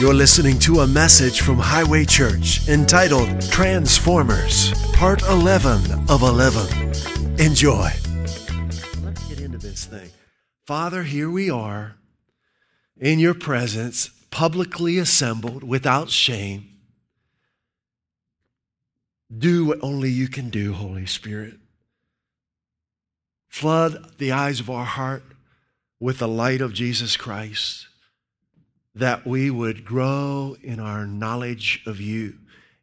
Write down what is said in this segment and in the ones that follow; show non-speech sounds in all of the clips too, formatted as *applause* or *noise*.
You're listening to a message from Highway Church entitled Transformers, Part 11 of 11. Enjoy. Let's get into this thing. Father, here we are in your presence, publicly assembled without shame. Do what only you can do, Holy Spirit. Flood the eyes of our heart with the light of Jesus Christ that we would grow in our knowledge of you,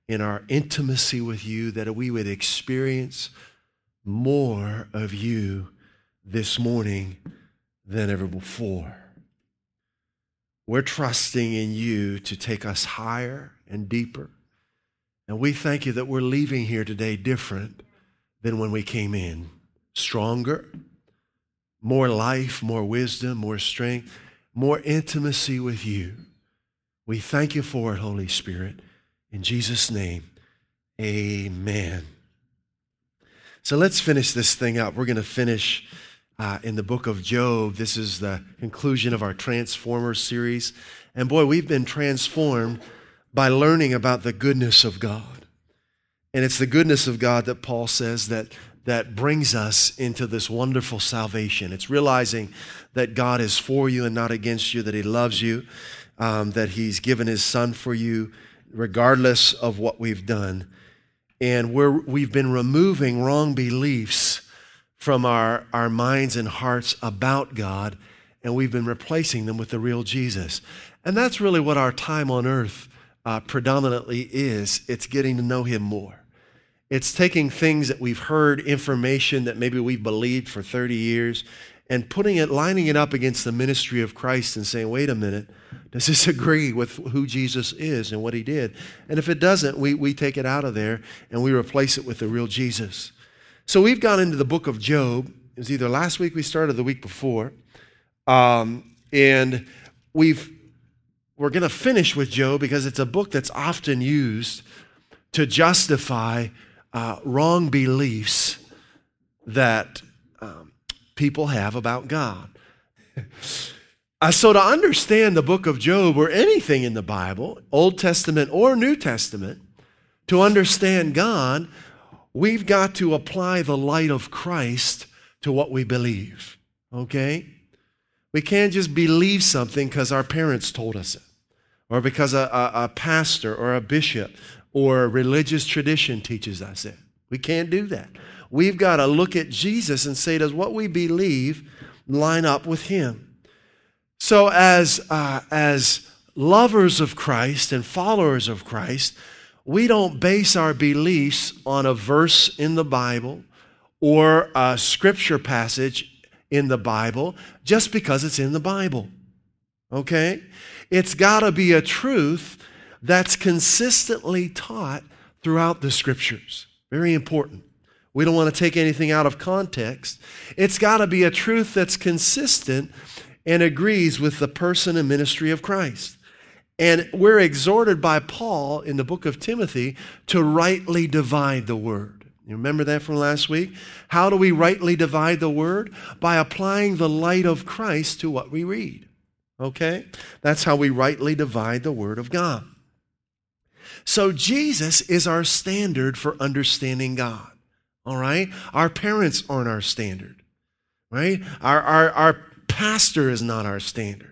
in our intimacy with you, that we would experience more of you this morning than ever before. We're trusting in you to take us higher and deeper. And we thank you that we're leaving here today different than when we came in. Stronger, more life, more wisdom, more strength more intimacy with you. We thank you for it, Holy Spirit. In Jesus' name, amen. So let's finish this thing up. We're going to finish uh, in the book of Job. This is the conclusion of our Transformers series. And boy, we've been transformed by learning about the goodness of God. And it's the goodness of God that Paul says that that brings us into this wonderful salvation. It's realizing that God is for you and not against you, that He loves you, um, that He's given His Son for you, regardless of what we've done. And we're, we've been removing wrong beliefs from our, our minds and hearts about God, and we've been replacing them with the real Jesus. And that's really what our time on earth uh, predominantly is it's getting to know Him more. It's taking things that we've heard, information that maybe we've believed for 30 years, and putting it, lining it up against the ministry of Christ and saying, wait a minute, does this *laughs* agree with who Jesus is and what he did? And if it doesn't, we, we take it out of there and we replace it with the real Jesus. So we've gone into the book of Job. It was either last week we started the week before. Um, and we've, we're going to finish with Job because it's a book that's often used to justify uh, wrong beliefs that um, people have about God. *laughs* uh, so, to understand the book of Job or anything in the Bible, Old Testament or New Testament, to understand God, we've got to apply the light of Christ to what we believe. Okay? We can't just believe something because our parents told us it, or because a, a, a pastor or a bishop or religious tradition teaches us it. We can't do that. We've got to look at Jesus and say, does what we believe line up with Him? So, as, uh, as lovers of Christ and followers of Christ, we don't base our beliefs on a verse in the Bible or a scripture passage in the Bible just because it's in the Bible. Okay? It's got to be a truth that's consistently taught throughout the scriptures. Very important. We don't want to take anything out of context. It's got to be a truth that's consistent and agrees with the person and ministry of Christ. And we're exhorted by Paul in the book of Timothy to rightly divide the word. You remember that from last week? How do we rightly divide the word? By applying the light of Christ to what we read. Okay? That's how we rightly divide the word of God. So Jesus is our standard for understanding God. All right? Our parents aren't our standard. Right? Our, our, our pastor is not our standard.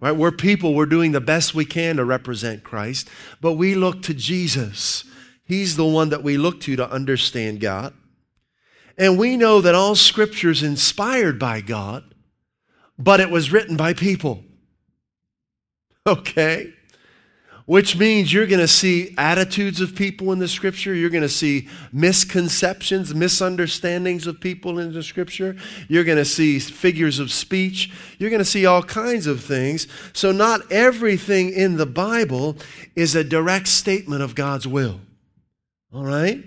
Right? We're people, we're doing the best we can to represent Christ, but we look to Jesus. He's the one that we look to to understand God. And we know that all scripture is inspired by God, but it was written by people. *laughs* Okay? Which means you're going to see attitudes of people in the scripture. You're going to see misconceptions, misunderstandings of people in the scripture. You're going to see figures of speech. You're going to see all kinds of things. So, not everything in the Bible is a direct statement of God's will. All right?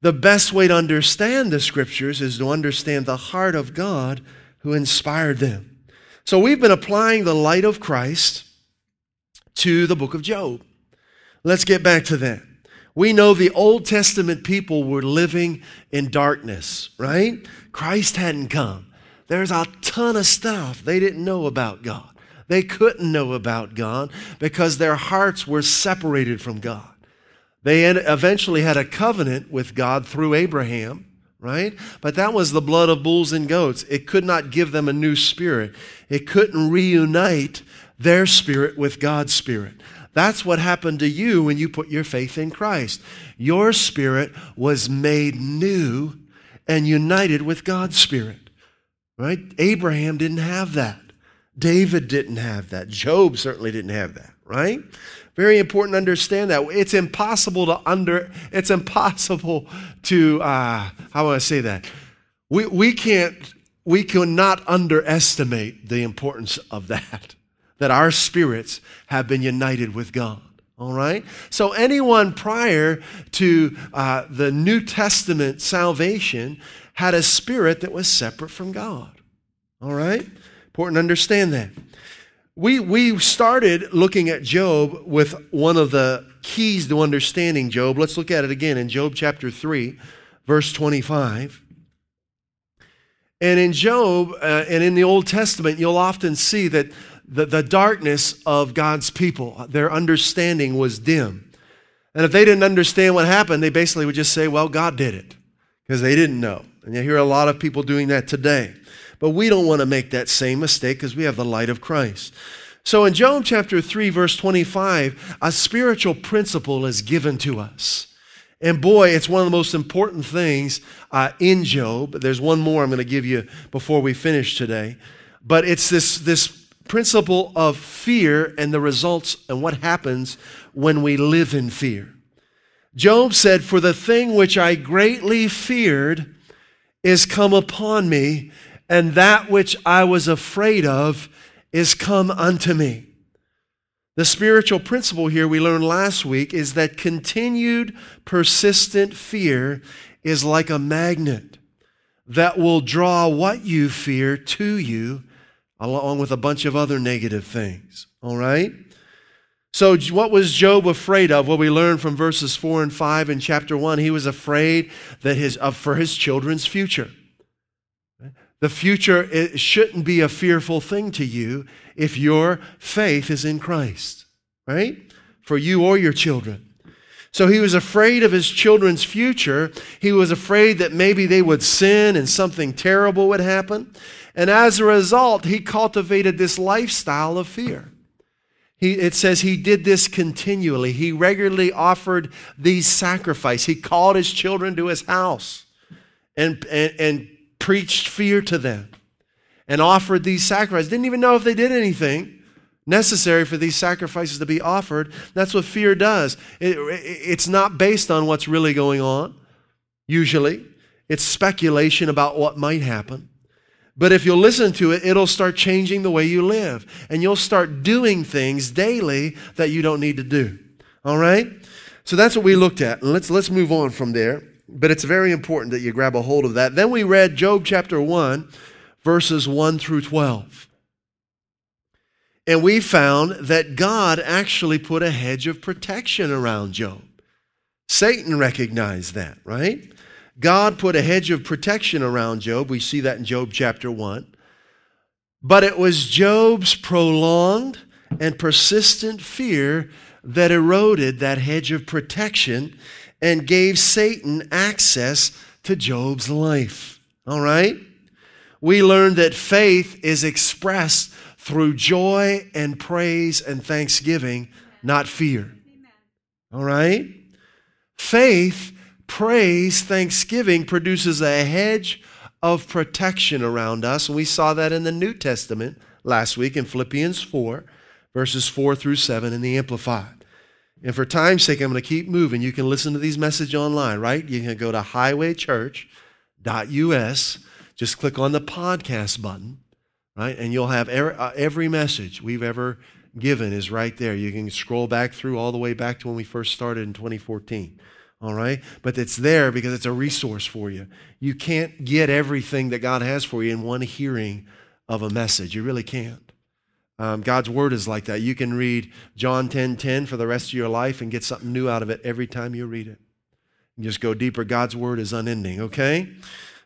The best way to understand the scriptures is to understand the heart of God who inspired them. So, we've been applying the light of Christ to the book of Job. Let's get back to that. We know the Old Testament people were living in darkness, right? Christ hadn't come. There's a ton of stuff they didn't know about God. They couldn't know about God because their hearts were separated from God. They eventually had a covenant with God through Abraham, right? But that was the blood of bulls and goats. It could not give them a new spirit, it couldn't reunite their spirit with God's spirit. That's what happened to you when you put your faith in Christ. Your spirit was made new and united with God's spirit. Right? Abraham didn't have that. David didn't have that. Job certainly didn't have that, right? Very important to understand that. It's impossible to under, it's impossible to, uh, how do I say that? We, we can't, we cannot underestimate the importance of that, that our spirits have been united with God. All right? So, anyone prior to uh, the New Testament salvation had a spirit that was separate from God. All right? Important to understand that. We, we started looking at Job with one of the keys to understanding Job. Let's look at it again in Job chapter 3, verse 25. And in Job uh, and in the Old Testament, you'll often see that the, the darkness of God's people, their understanding was dim. And if they didn't understand what happened, they basically would just say, well, God did it, because they didn't know. And you hear a lot of people doing that today. But we don't want to make that same mistake because we have the light of Christ. So in Job chapter 3, verse 25, a spiritual principle is given to us. And boy, it's one of the most important things uh, in Job. There's one more I'm going to give you before we finish today. But it's this, this principle of fear and the results and what happens when we live in fear. Job said, For the thing which I greatly feared is come upon me, and that which I was afraid of is come unto me. The spiritual principle here we learned last week is that continued, persistent fear is like a magnet that will draw what you fear to you, along with a bunch of other negative things. All right? So, what was Job afraid of? Well, we learned from verses 4 and 5 in chapter 1. He was afraid that his, uh, for his children's future. The future it shouldn't be a fearful thing to you if your faith is in Christ, right? For you or your children. So he was afraid of his children's future. He was afraid that maybe they would sin and something terrible would happen. And as a result, he cultivated this lifestyle of fear. He, it says he did this continually. He regularly offered these sacrifices. He called his children to his house and, and, and preached fear to them and offered these sacrifices. Didn't even know if they did anything necessary for these sacrifices to be offered. That's what fear does. It, it, it's not based on what's really going on, usually, it's speculation about what might happen. But if you'll listen to it, it'll start changing the way you live. And you'll start doing things daily that you don't need to do. All right? So that's what we looked at. And let's, let's move on from there. But it's very important that you grab a hold of that. Then we read Job chapter 1, verses 1 through 12. And we found that God actually put a hedge of protection around Job. Satan recognized that, right? God put a hedge of protection around Job. We see that in Job chapter 1. But it was Job's prolonged and persistent fear that eroded that hedge of protection and gave Satan access to Job's life. All right? We learned that faith is expressed through joy and praise and thanksgiving, not fear. All right? Faith, praise, thanksgiving produces a hedge of protection around us. And we saw that in the New Testament last week in Philippians 4, verses 4 through 7 in the Amplified. And for time's sake, I'm going to keep moving. You can listen to these messages online, right? You can go to highwaychurch.us, just click on the podcast button, right? And you'll have uh, every message we've ever given is right there. You can scroll back through all the way back to when we first started in 2014. All right? But it's there because it's a resource for you. You can't get everything that God has for you in one hearing of a message. You really can't. Um, God's word is like that. You can read John 10 10 for the rest of your life and get something new out of it every time you read it. You just go deeper. God's word is unending, okay?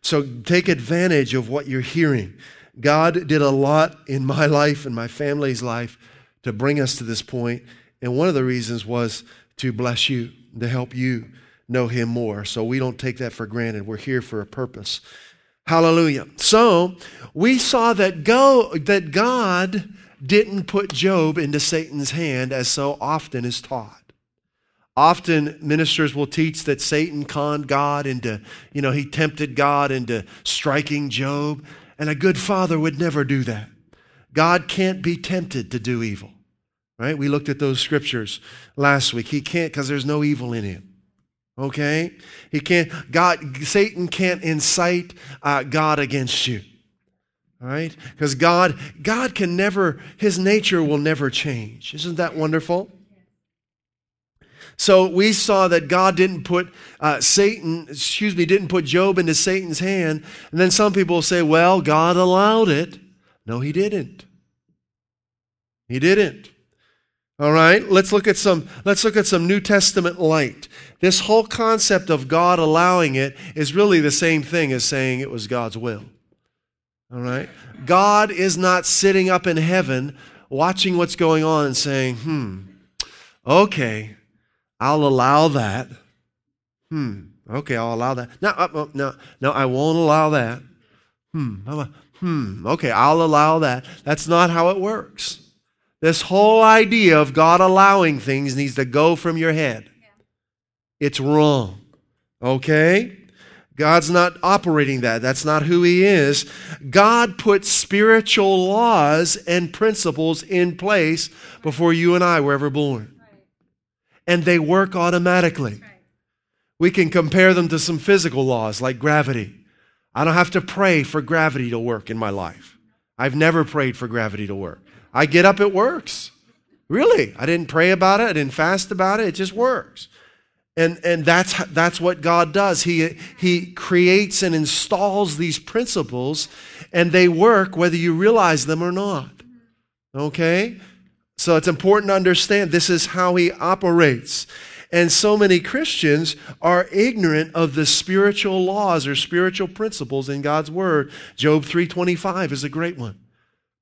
So take advantage of what you're hearing. God did a lot in my *laughs* life and my family's life to bring us to this point, and one of the reasons was to bless you, to help you know Him more. So we don't take that for granted. We're here for a purpose. Hallelujah. So we saw that go that God didn't put Job into Satan's hand as so often is taught. Often ministers will teach that Satan conned God into, you know, he tempted God into striking Job, and a good father would never do that. God can't be tempted to do evil. Right? We looked at those scriptures last week. He can't because there's no evil in him. Okay? He can't, God, Satan can't incite uh, God against you. All right? Because God, God can never, his nature will never change. Isn't that wonderful? So we saw that God didn't put uh, Satan, excuse me, didn't put Job into Satan's hand. And then some people say, well, God allowed it. No, he didn't. He didn't. All right, let's look at some let's look at some New Testament light. This whole concept of God allowing it is really the same thing as saying it was God's will. All right? God is not sitting up in heaven watching what's going on and saying, "Hmm. Okay, I'll allow that." Hmm. Okay, I'll allow that. No, uh, no, no, I won't allow that. Hmm. Hmm. Okay, I'll allow that. That's not how it works. This whole idea of God allowing things needs to go from your head. It's wrong. Okay? God's not operating that. That's not who He is. God put spiritual laws and principles in place before you and I were ever born. And they work automatically. We can compare them to some physical laws like gravity. I don't have to pray for gravity to work in my life. I've never prayed for gravity to work. I get up, it works. Really. I didn't pray about it, I didn't fast about it, it just works. And, and that's, that's what God does. He, he creates and installs these principles, and they work whether you realize them or not. Okay? So it's important to understand this is how He operates. And so many Christians are ignorant of the spiritual laws or spiritual principles in God's Word. Job 325 is a great one.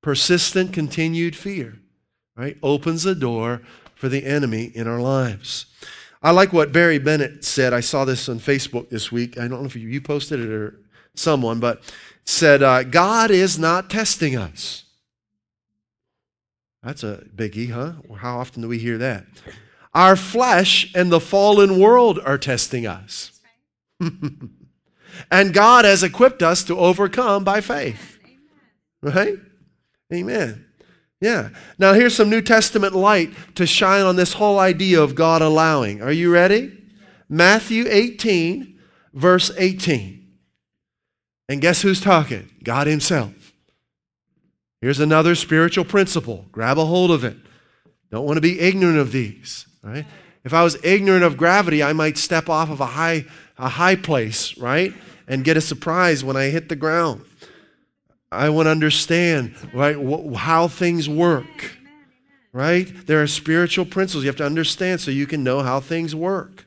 Persistent, continued fear, right, opens the door for the enemy in our lives. I like what Barry Bennett said. I saw this on Facebook this week. I don't know if you posted it or someone, but said, uh, God is not testing us. That's a biggie, huh? How often do we hear that? Our flesh and the fallen world are testing us. *laughs* and God has equipped us to overcome by faith. Right? Amen. Yeah. Now, here's some New Testament light to shine on this whole idea of God allowing. Are you ready? Matthew 18, verse 18. And guess who's talking? God Himself. Here's another spiritual principle. Grab a hold of it. Don't want to be ignorant of these, right? If I was ignorant of gravity, I might step off of a high, a high place, right? And get a surprise when I hit the ground. I want to understand right wh- how things work. Right? There are spiritual principles you have to understand so you can know how things work.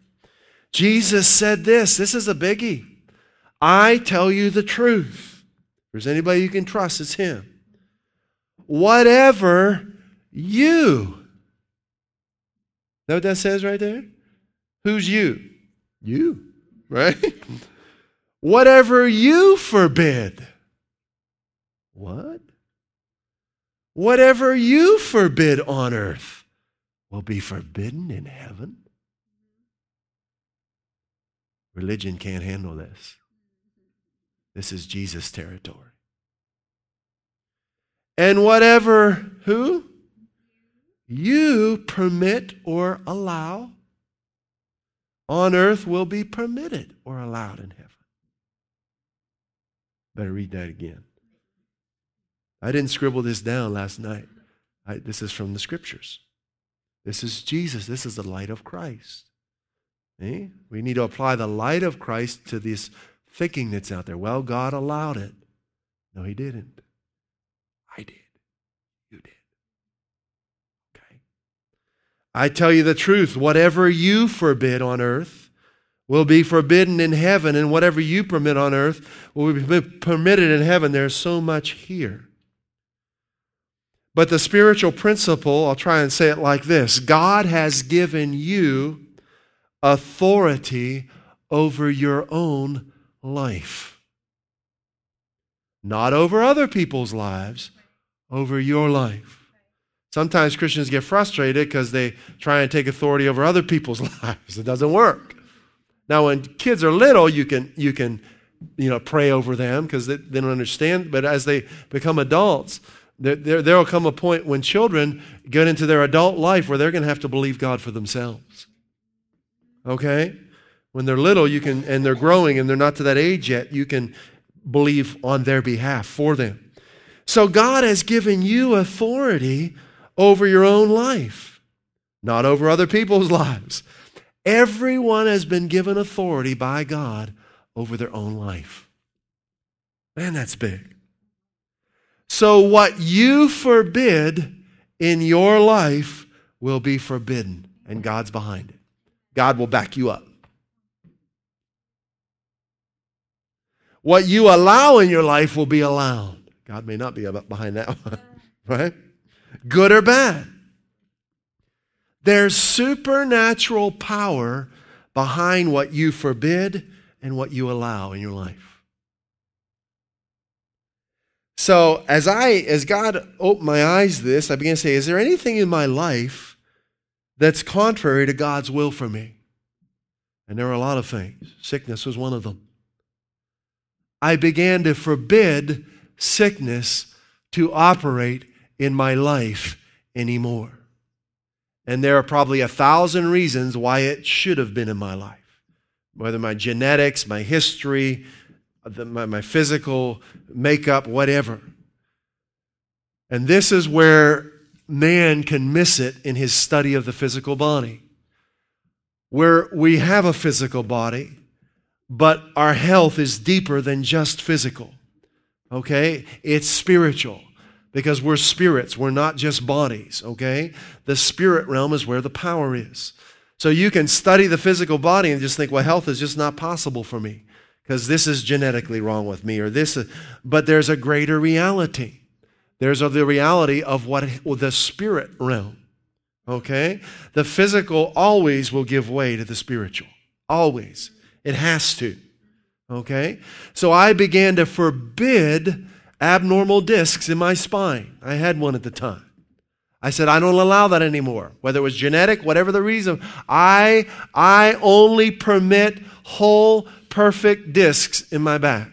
Jesus said this. This is a biggie. I tell you the truth. If there's anybody you can trust, it's him. Whatever you. Know what that says right there? Who's you? You, right? *laughs* Whatever you forbid what? Whatever you forbid on earth will be forbidden in heaven. Religion can't handle this. This is Jesus' territory. And whatever, who? You permit or allow on earth will be permitted or allowed in heaven. Better read that again. I didn't scribble this down last night. I, this is from the scriptures. This is Jesus. This is the light of Christ. We need to apply the light of Christ to this thinking that's out there. Well, God allowed it. No, He didn't. I did. You did. Okay. I tell you the truth whatever you forbid on earth will be forbidden in heaven, and whatever you permit on earth will be permitted in heaven. There's so much here. But the spiritual principle, I'll try and say it like this God has given you authority over your own life. Not over other people's lives, over your life. Sometimes Christians get frustrated because they try and take authority over other people's *laughs* lives. It doesn't work. Now, when kids are little, you can, you can you know, pray over them because they, they don't understand. But as they become adults, there, there will come a point when children get into their adult life where they're going to have to believe God for themselves. Okay? When they're little, you can, and they're growing and they're not to that age yet, you can believe on their behalf for them. So God has given you authority over your own life, not over other people's *laughs* lives. Everyone has been given authority by God over their own life. Man, that's big. So, what you forbid in your life will be forbidden, and God's behind it. God will back you up. What you allow in your life will be allowed. God may not be behind that *laughs* one, right? Good or bad. There's supernatural power behind what you forbid and what you allow in your life. So as I as God opened my eyes to this, I began to say, is there anything in my life that's contrary to God's will for me? And there were a lot of things. Sickness was one of them. I began to forbid sickness to operate in my life anymore. And there are probably a thousand reasons why it should have been in my life. Whether my genetics, my history, Uh, the, my, my physical makeup, whatever. And this is where man can miss it in his study of the physical body. Where we have a physical body, but our health is deeper than just physical. Okay? It's spiritual because we're spirits, we're not just bodies. Okay? The spirit realm is where the power is. So you can study the physical body and just think, well, health is just not possible for me because this is genetically wrong with me or this. Is, but there's a greater reality. There's the reality of what the spirit realm. Okay? The physical always will give way to the spiritual. Always. It has to. Okay? So I began to forbid abnormal discs in my spine. I had one at the time. I said, I don't allow that anymore. Whether it was genetic, whatever the reason, I, I only permit whole, perfect discs in my back.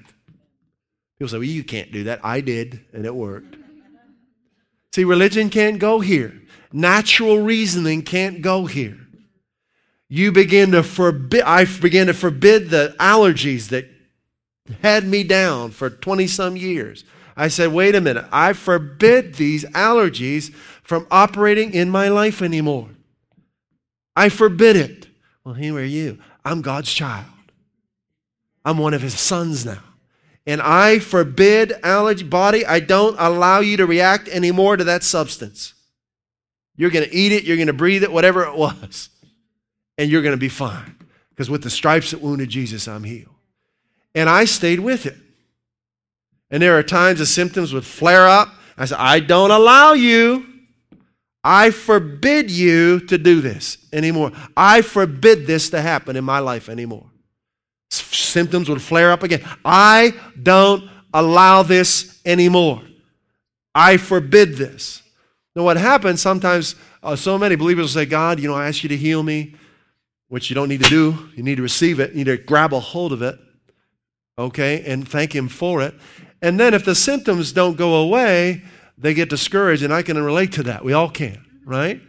People say, well, you can't do that. I did, and it worked. See, religion can't go here. Natural reasoning can't go here you begin to forbid, I began to forbid the allergies that had me down for 20 some years. I said, wait a minute, I forbid these allergies from operating in my life anymore. I forbid it. Well, who are you? I'm God's child. I'm one of his sons now. And I forbid allergy body. I don't allow you to react anymore to that substance. You're going to eat it, you're going to breathe it, whatever it was and you're going to be fine. Because with the stripes that wounded Jesus, I'm healed. And I stayed with it. And there are times the symptoms would flare up. I said, I don't allow you. I forbid you to do this anymore. I forbid this to happen in my life anymore. Symptoms would flare up again. I don't allow this anymore. I forbid this. Now, what happens sometimes, uh, so many believers will say, God, you know, I ask you to heal me which you don't need to do. You need to receive it. You need to grab a hold of it, okay, and thank Him for it. And then if the symptoms don't go away, they get discouraged, and I can relate to that. We all can, right?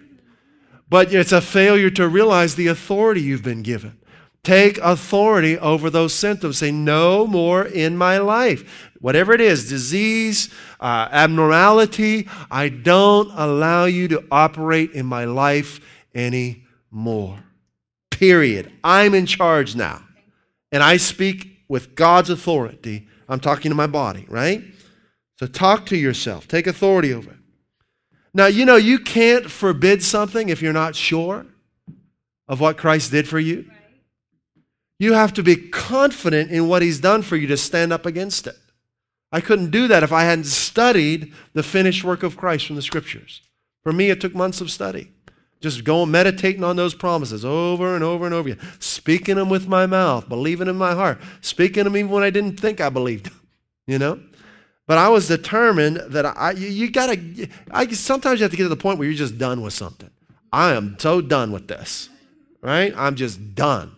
But it's a failure to realize the authority you've been given. Take authority over those symptoms. Say, no more in my life. Whatever it is, disease, uh, abnormality, I don't allow you to operate in my life anymore period. I'm in charge now. And I speak with God's authority. I'm talking to my body, right? So talk to yourself, take authority over it. Now, you know, you can't forbid something if you're not sure of what Christ did for you. You have to be confident in what He's done for you to stand up against it. I couldn't do that if I hadn't studied the finished work of Christ from the Scriptures. For me, it took months of study. Just going meditating on those promises over and over and over again, speaking them with my mouth, believing in my heart, speaking them even when I didn't think I believed them, *laughs* you know? But I was determined that I, you, you gotta, I, sometimes you have to get to the point where you're just done with something. I am so done with this, right? I'm just done.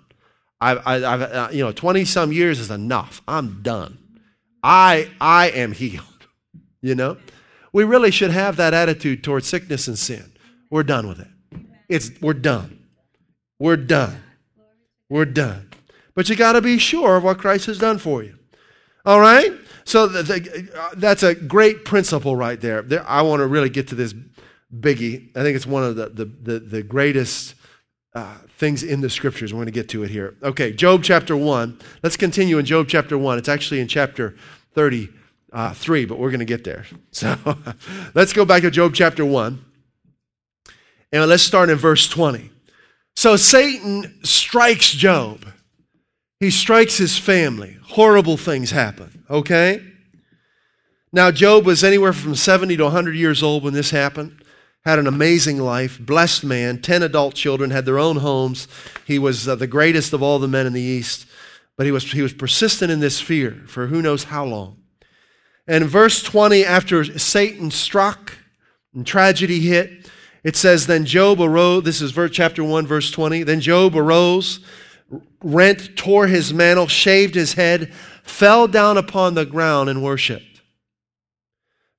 I've, I've uh, you know, 20 some years is enough. I'm done. I, I am healed, *laughs* you know? We really should have that attitude towards sickness and sin. We're done with it. It's, we're done. We're done. We're done. But you got to be sure of what Christ has done for you. All right? So the, the, uh, that's a great principle right there. there I want to really get to this biggie. I think it's one of the, the, the, the greatest uh, things in the scriptures. We're going to get to it here. Okay, Job chapter 1. Let's continue in Job chapter 1. It's actually in chapter 33, but we're going to get there. *laughs* So let's go back to Job chapter 1. And let's start in verse 20. So Satan strikes Job. He strikes his family. Horrible things happen, okay? Now, Job was anywhere from 70 to 100 years old when this happened. Had an amazing life, blessed man, 10 adult children, had their own homes. He was uh, the greatest of all the men in the East, but he was, he was persistent in this fear for who knows how long. And verse 20, after Satan struck and tragedy hit, it says, Then Job arose, this is verse, chapter 1, verse 20. Then Job arose rent, tore his mantle, shaved his head, fell down upon the ground and worshiped.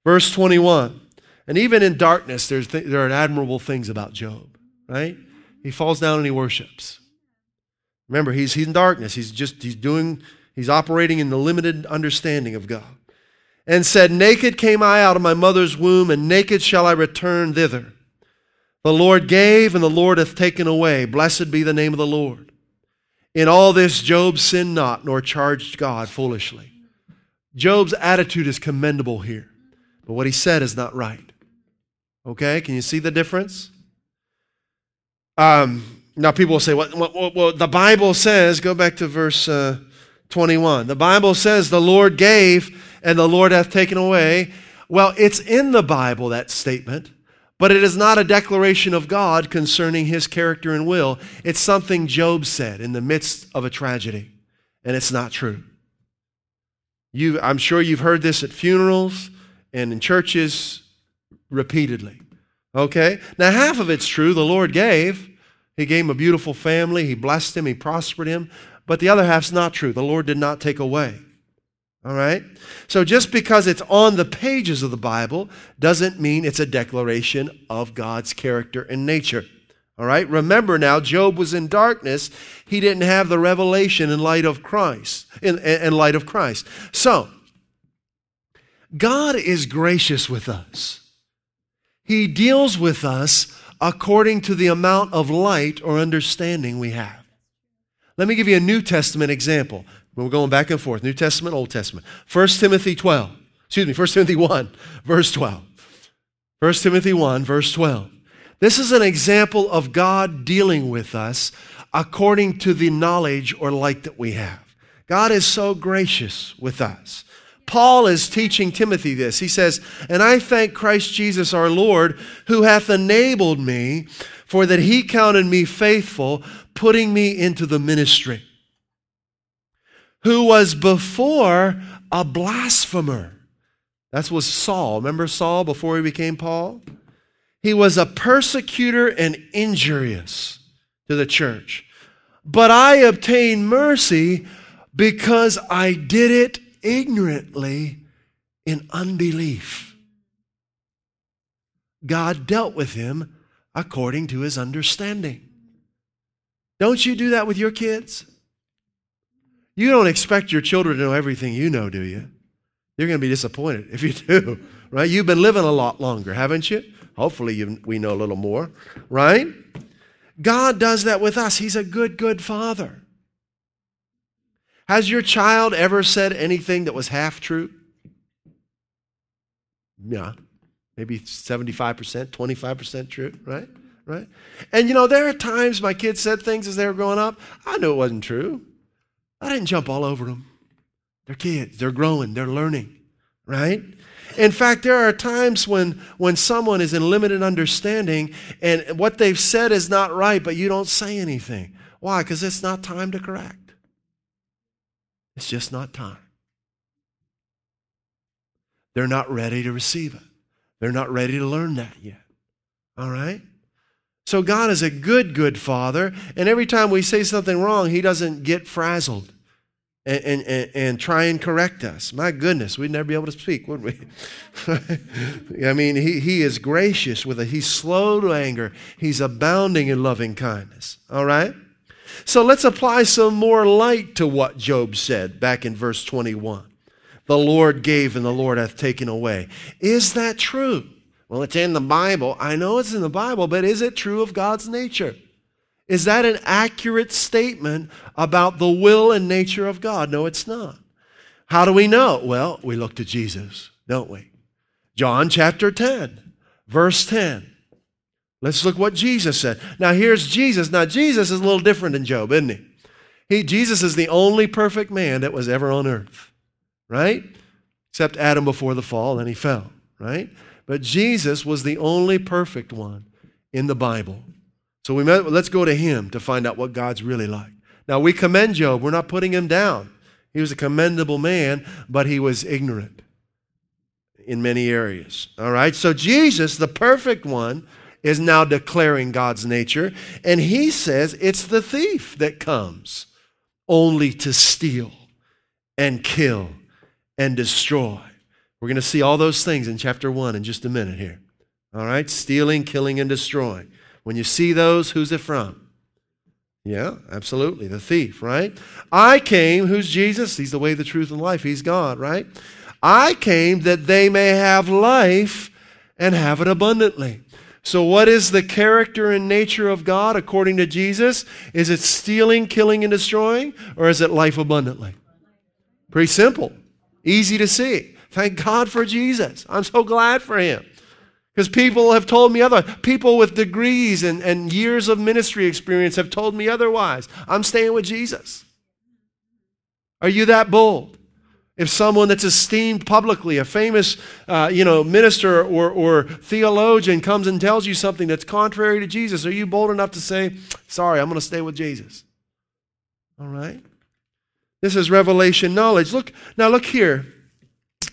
Verse 21. And even in darkness, there's th- there are admirable things about Job, right? He falls down and he worships. Remember, he's, he's in darkness. He's just, he's doing, he's operating in the limited understanding of God. And said, Naked came I out of my mother's womb, and naked shall I return thither. The Lord gave, and the Lord hath taken away. Blessed be the name of the Lord. In all this, Job sinned not, nor charged God foolishly. Job's attitude is commendable here, but what he said is not right. Okay, can you see the difference? Um, now, people will say, well, well, well, the Bible says, go back to verse uh, 21. The Bible says, the Lord gave and the Lord hath taken away. Well, it's in the Bible, that statement. But it is not a declaration of God concerning his character and will. It's something Job said in the midst of a tragedy, and it's not true. You, I'm sure you've heard this at funerals and in churches repeatedly. Okay? Now, half of it's true. The Lord gave. He gave him a beautiful family. He blessed him. He prospered him. But the other half's not true. The Lord did not take away. All right? So just because it's on the pages of the Bible doesn't mean it's a declaration of God's character and nature. All right? Remember now, Job was in darkness. He didn't have the revelation in light of Christ, in, in light of Christ. So, God is gracious with us. He deals with us according to the amount of light or understanding we have. Let me give you a New Testament example. We're going back and forth, New Testament, Old Testament. 1 Timothy 12, excuse me, 1 Timothy 1, verse 12. 1 Timothy 1, verse 12. This is an example of God dealing with us according to the knowledge or light that we have. God is so gracious with us. Paul is teaching Timothy this. He says, And I thank Christ Jesus our Lord, who hath enabled me, for that he counted me faithful, putting me into the ministry who was before a blasphemer. That was Saul. Remember Saul before he became Paul? He was a persecutor and injurious to the church. But I obtained mercy because I did it ignorantly in unbelief. God dealt with him according to his understanding. Don't you do that with your kids? You don't expect your children to know everything you know, do you? You're going to be disappointed if you *laughs* do, right? You've been living a lot longer, haven't you? Hopefully, you, we know a little more, right? God does that with us. He's a good, good father. Has your child ever said anything that was half true? Yeah, maybe 75%, 25% true, right? Right? And you know, there are times my kids said things as they were growing up, I knew it wasn't true. I didn't jump all over them. They're kids, they're growing, they're learning, right? In fact, there are times when, when someone is in limited understanding and what they've said is not right, but you don't say anything. Why? Because it's not time to correct. It's just not time. They're not ready to receive it. They're not ready to learn that yet. All right? So God is a good, good father, and every time we say something wrong, he doesn't get frazzled and, and, and, and try and correct us. My goodness, we'd never be able to speak, would we? *laughs* I mean, he, he is gracious with it. He's slow to anger. He's abounding in loving kindness. All right? So let's apply some more light to what Job said back in verse 21. The Lord gave and the Lord hath taken away. Is that true? Well, it's in the Bible. I know it's in the Bible, but is it true of God's nature? Is that an accurate statement about the will and nature of God? No, it's not. How do we know? Well, we look to Jesus, don't we? John chapter 10, verse 10. Let's look what Jesus said. Now, here's Jesus. Now, Jesus is a little different than Job, isn't he? he Jesus is the only perfect man that was ever on earth, right? Except Adam before the fall, then he fell, right? But Jesus was the only perfect one in the Bible. So we met, let's go to him to find out what God's really like. Now we commend Job. We're not putting him down. He was a commendable man, but he was ignorant in many areas. All right? So Jesus, the perfect one, is now declaring God's nature, and he says it's the thief that comes only to steal and kill and destroy. We're going to see all those things in chapter 1 in just a minute here. All right? Stealing, killing, and destroying. When you see those, who's it from? Yeah, absolutely. The thief, right? I came, who's Jesus? He's the way, the truth, and life. He's God, right? I came that they may have life and have it abundantly. So, what is the character and nature of God according to Jesus? Is it stealing, killing, and destroying, or is it life abundantly? Pretty simple, easy to see. Thank God for Jesus. I'm so glad for him. Because people have told me other people with degrees and, and years of ministry experience have told me otherwise. I'm staying with Jesus. Are you that bold? If someone that's esteemed publicly, a famous uh, you know, minister or, or theologian comes and tells you something that's contrary to Jesus, are you bold enough to say, sorry, I'm going to stay with Jesus? All right? This is revelation knowledge. Look, now look here.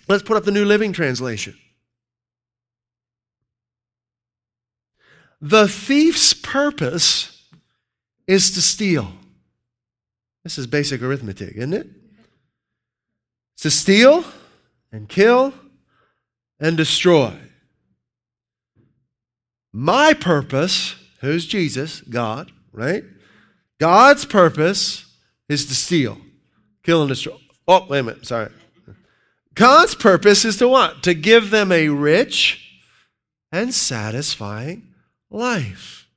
Let's put up the New Living Translation. The thief's purpose is to steal. This is basic arithmetic, isn't it? To steal and kill and destroy. My purpose, who's Jesus? God, right? God's purpose is to steal, kill, and destroy. Oh, wait a minute, sorry. God's purpose is to what? To give them a rich and satisfying life.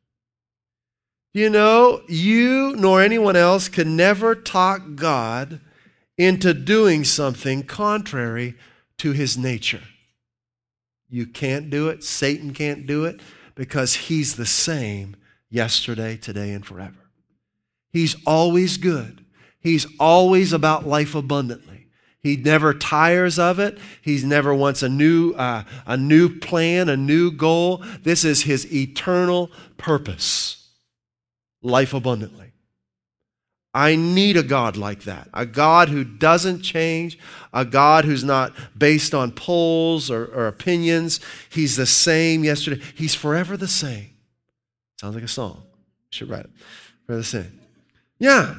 You know, you nor anyone else can never talk God into doing something contrary to his nature. You can't do it. Satan can't do it because he's the same yesterday, today, and forever. He's always good. He's always about life abundantly. He never tires of it. He never wants a new, uh, a new plan, a new goal. This is his eternal purpose life abundantly. I need a God like that, a God who doesn't change, a God who's not based on polls or, or opinions. He's the same yesterday. He's forever the same. Sounds like a song. Should write it. Forever the same. Yeah,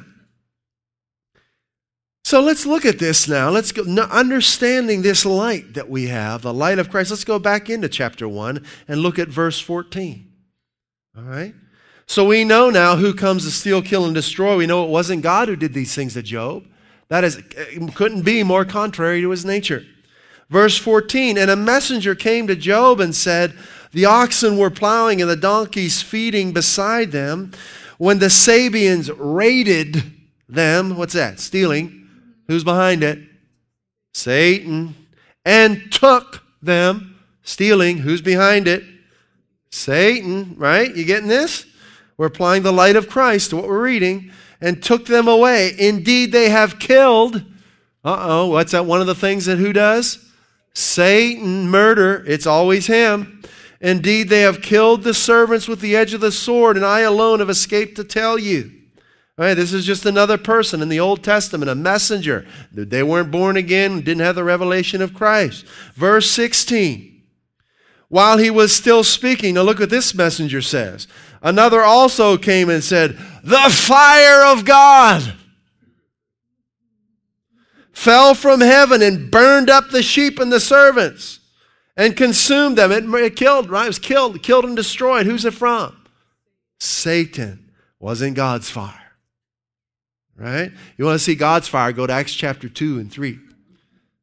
so let's look at this now. Let's go, understanding this light that we have, the light of Christ. Let's go back into chapter 1 and look at verse 14. All right? So we know now who comes to steal, kill, and destroy. We know it wasn't God who did these things to Job. That is, couldn't be more contrary to his nature. Verse 14 And a messenger came to Job and said, The oxen were plowing and the donkeys feeding beside them when the Sabeans raided them. What's that? Stealing Who's behind it? Satan. And took them, stealing. Who's behind it? Satan, right? You getting this? We're applying the light of Christ to what we're reading. and took them away. Indeed, they have killed. Uh oh, what's that? One of the things that who does? Satan, murder. It's always him. Indeed, they have killed the servants with the edge of the sword, and I alone have escaped to tell you. All right, this is just another person in the Old Testament, a messenger. They weren't born again, didn't have the revelation of Christ. Verse 16. While he was still speaking, now look what this messenger says. Another also came and said, The fire of God fell from heaven and burned up the sheep and the servants and consumed them. It, it killed, right? It was killed, killed and destroyed. Who's it from? Satan. Wasn't God's fire. Right? You want to see God's fire? Go to Acts chapter 2 and 3.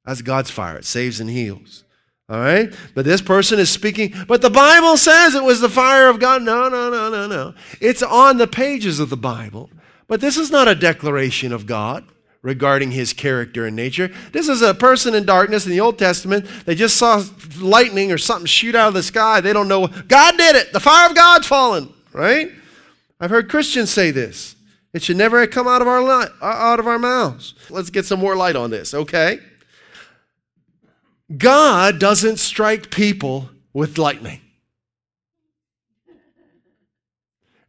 That's God's fire. It saves and heals. All right? But this person is speaking, but the Bible says it was the fire of God. No, no, no, no, no. It's on the pages of the Bible. But this is not a declaration of God regarding his character and nature. This is a person in darkness in the Old Testament. They just saw lightning or something shoot out of the sky. They don't know. God did it. The fire of God's fallen, right? I've heard Christians say this. It should never have come out of our li- out of our mouths. Let's get some more light on this, okay? God doesn't strike people with lightning.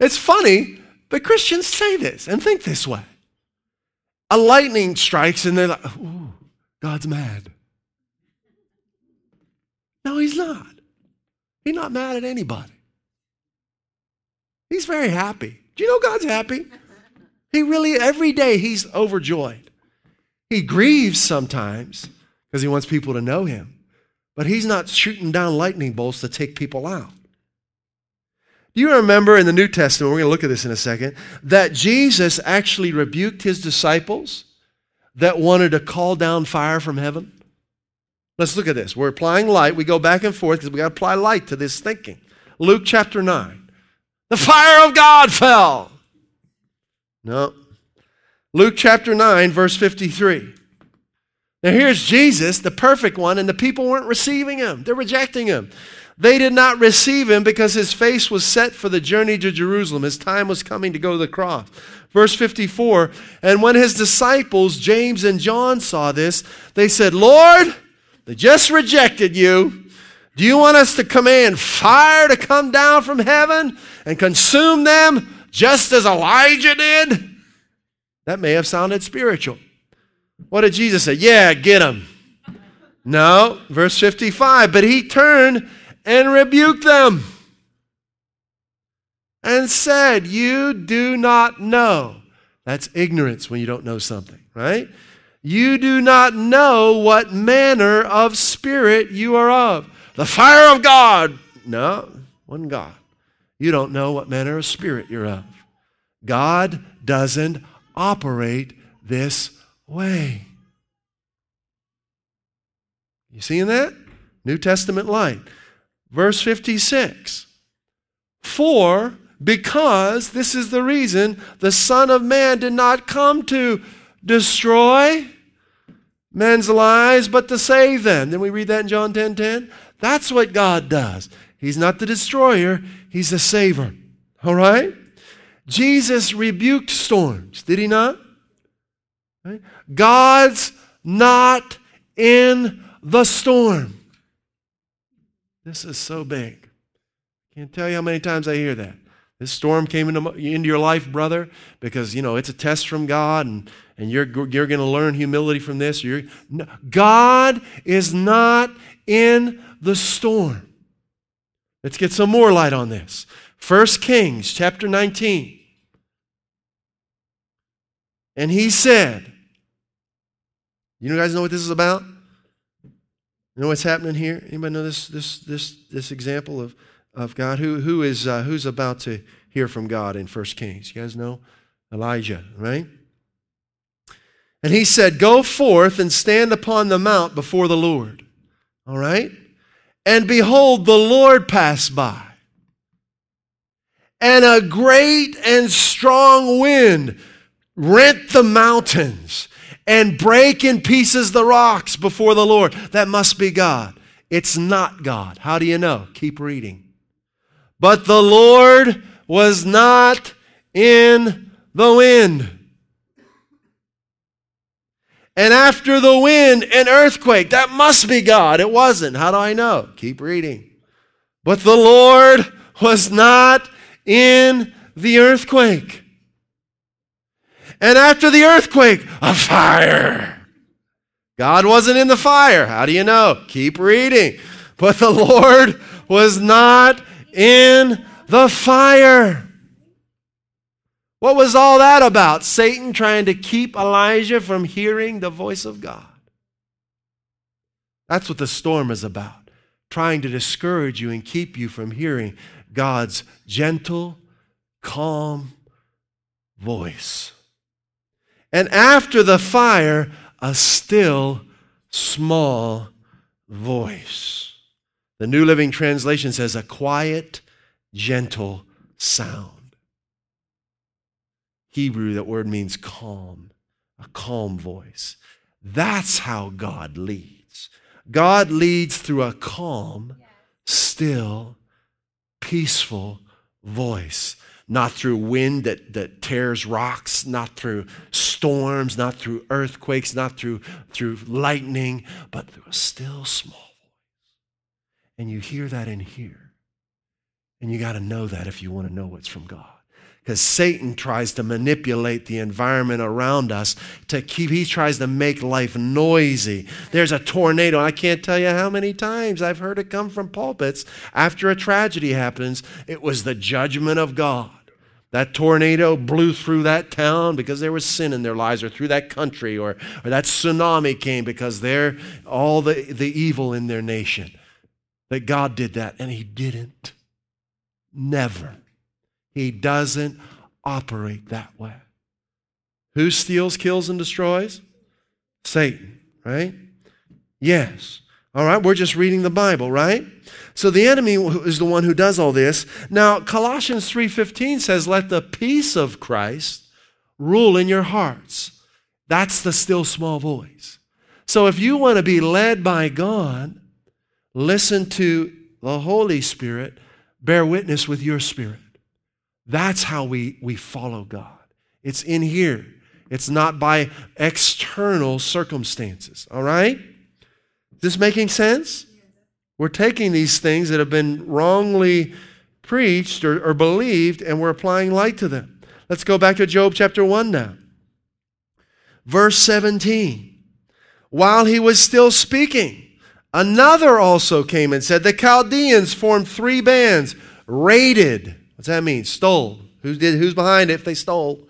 It's funny, but Christians say this and think this way a lightning strikes and they're like, ooh, God's mad. No, he's not. He's not mad at anybody. He's very happy. Do you know God's happy? He really, every day, he's overjoyed. He grieves sometimes because he wants people to know him, but he's not shooting down lightning bolts to take people out. Do you remember in the New Testament, we're going to look at this in a second, that Jesus actually rebuked his disciples that wanted to call down fire from heaven? Let's look at this. We're applying light. We go back and forth because we got to apply light to this thinking. Luke chapter 9. The fire of God fell. No. Luke chapter 9, verse 53. Now here's Jesus, the perfect one, and the people weren't receiving him. They're rejecting him. They did not receive him because his face was set for the journey to Jerusalem. His time was coming to go to the cross. Verse 54 And when his disciples, James and John, saw this, they said, Lord, they just rejected you. Do you want us to command fire to come down from heaven and consume them just as Elijah did? That may have sounded spiritual. What did Jesus say? Yeah, get him. No, verse 55. But he turned and rebuked them and said, You do not know. That's ignorance when you don't know something, right? You do not know what manner of spirit you are of. The fire of God. No, one God. You don't know what manner of spirit you're of. God doesn't operate this way. You seeing that? New Testament light. Verse 56 For, because, this is the reason, the Son of Man did not come to destroy men's lives, but to save them. Then we read that in John 10 10. That's what God does. He's not the destroyer, He's the saver. All right? Jesus rebuked storms, did He not? God's not in the storm. This is so big. Can't tell you how many times I hear that. This storm came into, into your life, brother, because, you know, it's a test from God and, and you're, you're going to learn humility from this. You're, no, God is not in the storm. Let's get some more light on this. 1 Kings chapter 19. And he said, You guys know what this is about? You know what's happening here? Anybody know this this this this example of, of God? Who who is uh, who's about to hear from God in 1 Kings? You guys know? Elijah, right? And he said, Go forth and stand upon the mount before the Lord. All right? And behold, the Lord passed by. And a great and strong wind rent the mountains and break in pieces the rocks before the Lord. That must be God. It's not God. How do you know? Keep reading. But the Lord was not in the wind. And after the wind, an earthquake. That must be God. It wasn't. How do I know? Keep reading. But the Lord was not in the earthquake. And after the earthquake, a fire. God wasn't in the fire. How do you know? Keep reading. But the Lord was not in the fire. What was all that about? Satan trying to keep Elijah from hearing the voice of God. That's what the storm is about. Trying to discourage you and keep you from hearing God's gentle, calm voice. And after the fire, a still small voice. The New Living Translation says, a quiet, gentle sound. Hebrew, that word means calm, a calm voice. That's how God leads. God leads through a calm, still, peaceful voice not through wind that, that tears rocks, not through storms, not through earthquakes, not through, through lightning, but through a still small voice. And you hear that in here. And you got to know that if you want to know what's from God because Satan tries to manipulate the environment around us to keep, he tries to make life noisy. There's a tornado. I can't tell you how many times I've heard it come from pulpits after a tragedy happens. It was the judgment of God. That tornado blew through that town because there was sin in their lives, or through that country, or, or that tsunami came because they're all the, the evil in their nation. That God did that, and He didn't. Never. He doesn't operate that way. Who steals, kills, and destroys? Satan, right? Yes. All right, we're just reading the Bible, right? So the enemy is the one who does all this. Now, Colossians 3:15 says, "Let the peace of Christ rule in your hearts." That's the still small voice. So if you want to be led by God, listen to the Holy Spirit, bear witness with your spirit. That's how we, we follow God. It's in here. It's not by external circumstances. All right? Is this making sense? We're taking these things that have been wrongly preached or, or believed and we're applying light to them. Let's go back to Job chapter 1 now. Verse 17. While he was still speaking, another also came and said, The Chaldeans formed three bands, raided What's that mean? Stole. Who did, who's behind it if they stole?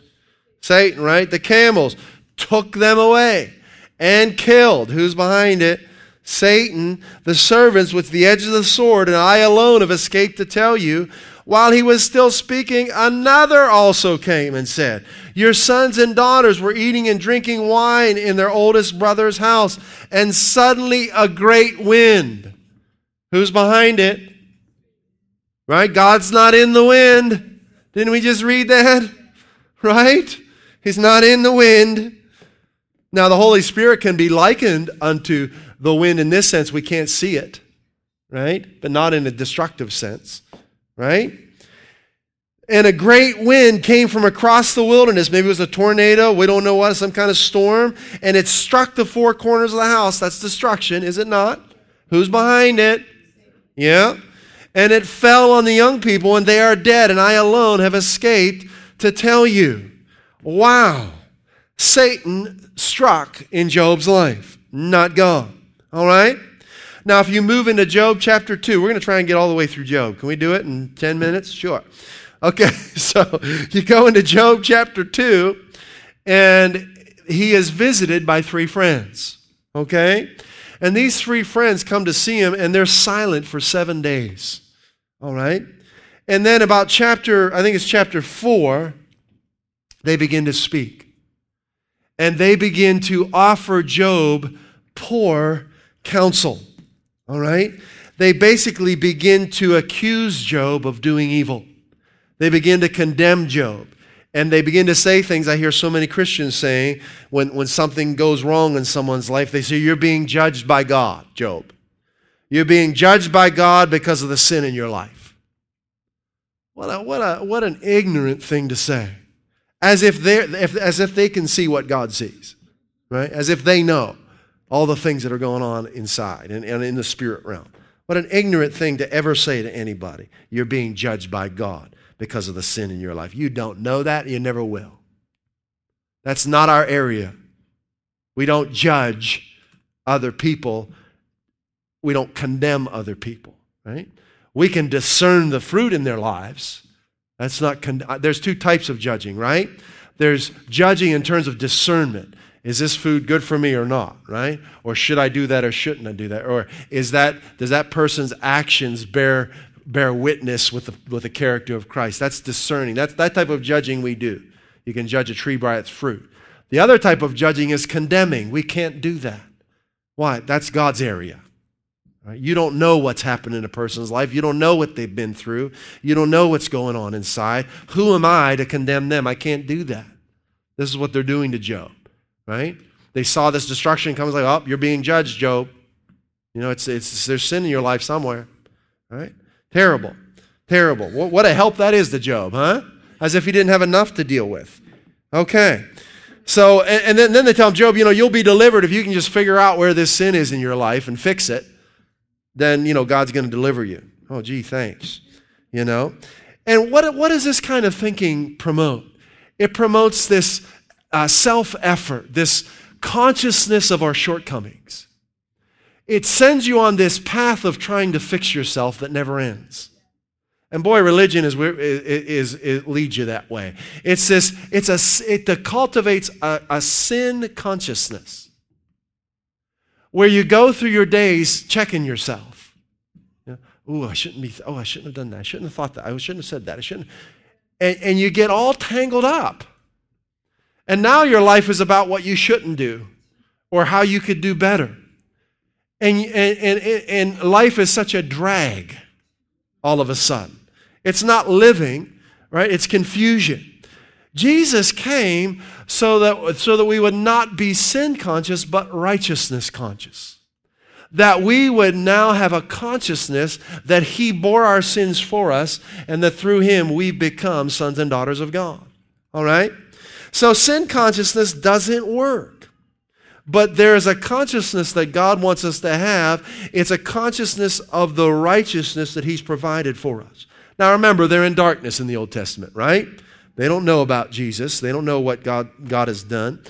Satan, right? The camels took them away and killed. Who's behind it? Satan, the servants with the edge of the sword, and I alone have escaped to tell you. While he was still speaking, another also came and said, Your sons and daughters were eating and drinking wine in their oldest brother's house, and suddenly a great wind. Who's behind it? Right? God's not in the wind. Didn't we just read that? *laughs* Right? He's not in the wind. Now, the Holy Spirit can be likened unto the wind in this sense. We can't see it, right? But not in a destructive sense, right? And a great wind came from across the wilderness. Maybe it was a tornado. We don't know what, some kind of storm. And it struck the four corners of the house. That's destruction, is it not? Who's behind it? Yeah and it fell on the young people, and they are dead, and I alone have escaped to tell you. Wow. Satan struck in Job's life, not God. All right? Now, if you move into Job chapter 2, we're going to try and get all the way through Job. Can we do it in 10 minutes? Sure. Okay, *laughs* so you go into Job chapter 2, and he is visited by three friends. Okay? And these three friends come to see him, and they're silent for seven days. All right? And then about chapter, I think it's chapter four, they begin to speak. And they begin to offer Job poor counsel. All right? They basically begin to accuse Job of doing evil. They begin to condemn Job. And they begin to say things I hear so many Christians saying when, when something goes wrong in someone's life. They say, You're being judged by God, Job. You're being judged by God because of the sin in your life. What, a, what, a, what an ignorant thing to say. As if, they're, if, as if they can see what God sees, right? As if they know all the things that are going on inside and, and in the spirit realm. What an ignorant thing to ever say to anybody. You're being judged by God because of the sin in your life. You don't know that, you never will. That's not our area. We don't judge other people, we don't condemn other people, right? We can discern the fruit in their lives. That's not, con- uh, there's two types of judging, right? There's judging in terms of discernment. Is this food good for me or not, right? Or should I do that or shouldn't I do that? Or is that, does that person's actions bear, bear witness with the, with the character of Christ? That's discerning. That's that type of judging we do. You can judge a tree by its fruit. The other type of judging is condemning. We can't do that. Why? That's God's area. Right? You don't know what's happened in a person's life. You don't know what they've been through. You don't know what's going on inside. Who am I to condemn them? I can't do that. This is what they're doing to Job, right? They saw this destruction comes like, oh, you're being judged, Job. You know, it's, it's there's sin in your life somewhere, right? Terrible, terrible. What, what a help that is to Job, huh? As if he didn't have enough to deal with. Okay. So, and, and then, then they tell him, Job, you know, you'll be delivered if you can just figure out where this sin is in your life and fix it then, you know, God's going to deliver you. Oh, gee, thanks. You know? And what, what does this kind of thinking promote? It promotes this uh, self effort, this consciousness of our shortcomings. It sends you on this path of trying to fix yourself that never ends. And boy, religion is, is, is, it leads you that way. It's this, it's a, it cultivates a, a sin consciousness where you go through your days checking yourself. You know, oh, I shouldn't be, oh, I shouldn't have done that. I shouldn't have thought that. I shouldn't have said that. I shouldn't. And, and you get all tangled up. And now your life is about what you shouldn't do or how you could do better. And, and, and, and life is such a drag all of a sudden. It's not living, right? It's confusion. Jesus came so that, so that we would not be sin conscious, but righteousness conscious. That we would now have a consciousness that He bore our sins for us, and that through Him we become sons and daughters of God. All right? So sin consciousness doesn't work. But there is a consciousness that God wants us to have. It's a consciousness of the righteousness that He's provided for us. Now remember, they're in darkness in the Old Testament, right? They don't know about Jesus. They don't know what God, God has done.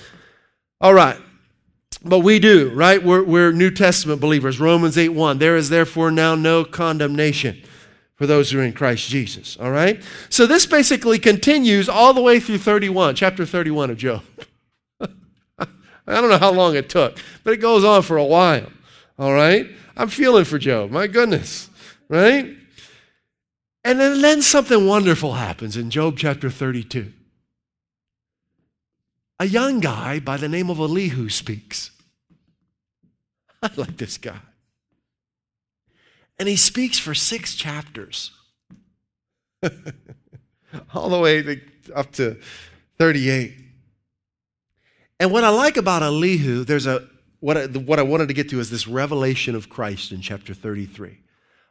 All right. But we do, right? We're, we're New Testament believers. Romans 8 1. There is therefore now no condemnation for those who are in Christ Jesus. All right? So this basically continues all the way through 31, chapter 31 of Job. *laughs* I don't know how long it took, but it goes on for a while. All right? I'm feeling for Job. My goodness. Right? And then, then something wonderful happens in Job chapter 32. A young guy by the name of Elihu speaks. *laughs* I like this guy. And he speaks for six chapters, *laughs* all the way to, up to 38. And what I like about Elihu, there's a what I, what I wanted to get to is this revelation of Christ in chapter 33.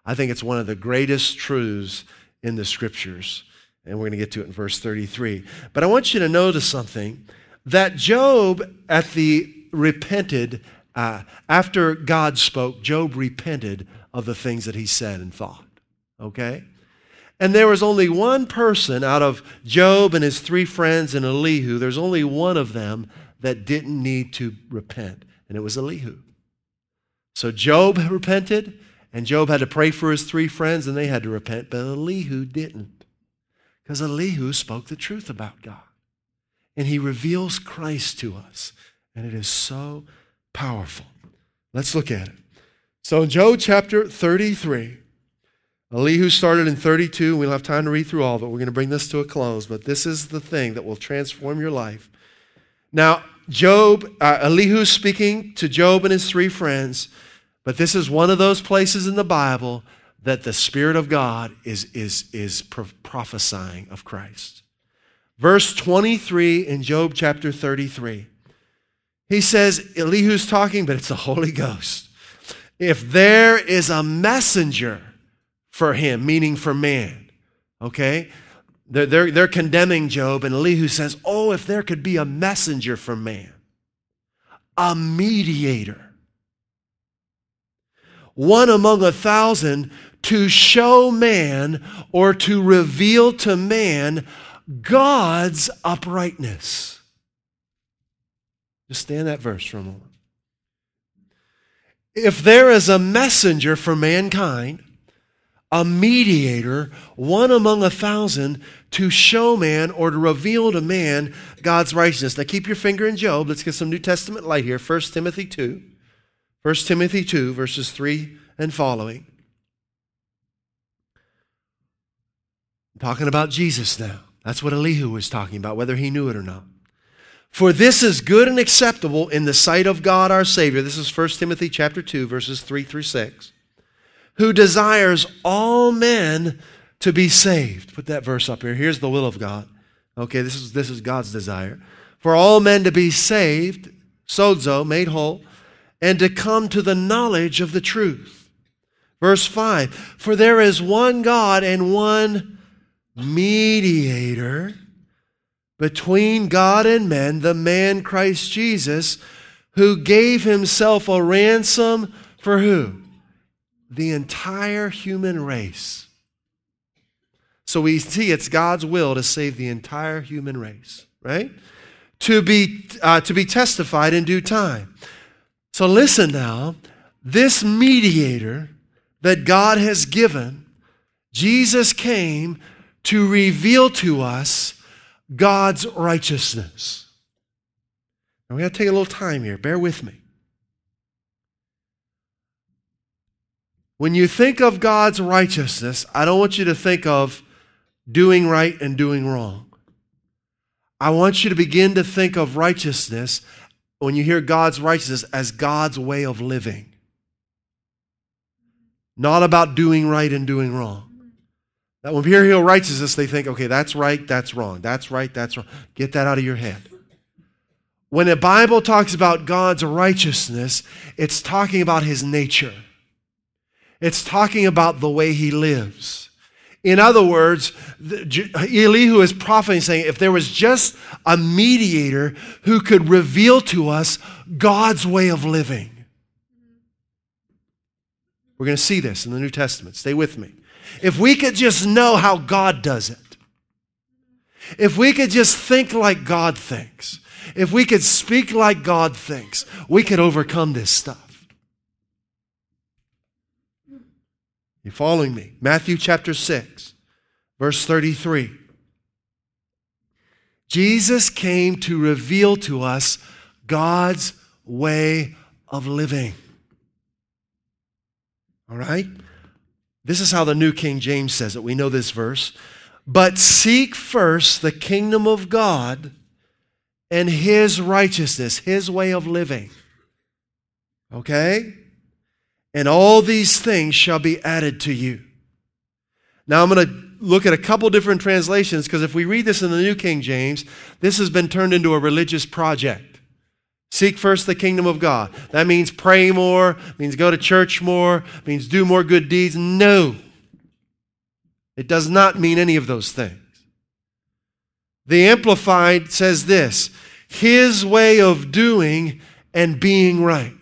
I think it's one of the greatest truths in the scriptures. And we're going to get to it in verse 33. But I want you to notice something that Job, at the repented, uh, after God spoke, Job repented of the things that he said and thought. Okay? And there was only one person out of Job and his three friends and Elihu, there's only one of them that didn't need to repent, and it was Elihu. So Job repented, and Job had to pray for his three friends and they had to repent, but Elihu didn't. Because Elihu spoke the truth about God. And he reveals Christ to us. And it is so powerful. Let's look at it. So in Job chapter 33, Elihu started in 32. We don't have time to read through all of it. We're going to bring this to a close, but this is the thing that will transform your life. Now, Job, uh, Elihu speaking to Job and his three friends. But this is one of those places in the Bible that the Spirit of God is, is, is prophesying of Christ. Verse 23 in Job chapter 33. He says, Elihu's talking, but it's the Holy Ghost. If there is a messenger for him, meaning for man, okay? They're, they're, they're condemning Job, and Elihu says, Oh, if there could be a messenger for man, a mediator. One among a thousand to show man or to reveal to man God's uprightness. Just stand that verse for a moment. If there is a messenger for mankind, a mediator, one among a thousand, to show man or to reveal to man God's righteousness. Now keep your finger in Job. Let's get some New Testament light here. 1 Timothy 2. 1 Timothy 2, verses 3 and following. I'm talking about Jesus now. That's what Elihu was talking about, whether he knew it or not. For this is good and acceptable in the sight of God our Savior. This is 1 Timothy chapter 2, verses 3 through 6 who desires all men to be saved. Put that verse up here. Here's the will of God. Okay, this is, this is God's desire. For all men to be saved, sozo, made whole, and to come to the knowledge of the truth. Verse 5 For there is one God and one mediator between God and men, the man Christ Jesus, who gave himself a ransom for who? the entire human race. So we see it's God's will to save the entire human race, right? To be, uh, to be testified in due time. So listen now. This mediator that God has given, Jesus came to reveal to us God's righteousness. We got to take a little time here. Bear with me. When you think of God's righteousness, I don't want you to think of doing right and doing wrong. I want you to begin to think of righteousness when you hear God's righteousness as God's way of living. Not about doing right and doing wrong. That when people hear righteousness, they think, okay, that's right, that's wrong. That's right, that's wrong. Get that out of your head. When the Bible talks about God's righteousness, it's talking about his nature. It's talking about the way he lives. In other words, Elihu is prophesying, saying, if there was just a mediator who could reveal to us God's way of living. We're going to see this in the New Testament. Stay with me. If we could just know how God does it, if we could just think like God thinks, if we could speak like God thinks, we could overcome this stuff. You following me? Matthew chapter 6, verse 33. Jesus came to reveal to us God's way of living. All right? This is how the New King James says it. We know this verse. But seek first the kingdom of God and his righteousness, his way of living. Okay? And all these things shall be added to you. Now I'm going to look at a couple different translations because if we read this in the New King James, this has been turned into a religious project. Seek first the kingdom of God. That means pray more, means go to church more, means do more good deeds. No. It does not mean any of those things. The Amplified says this His way of doing and being right.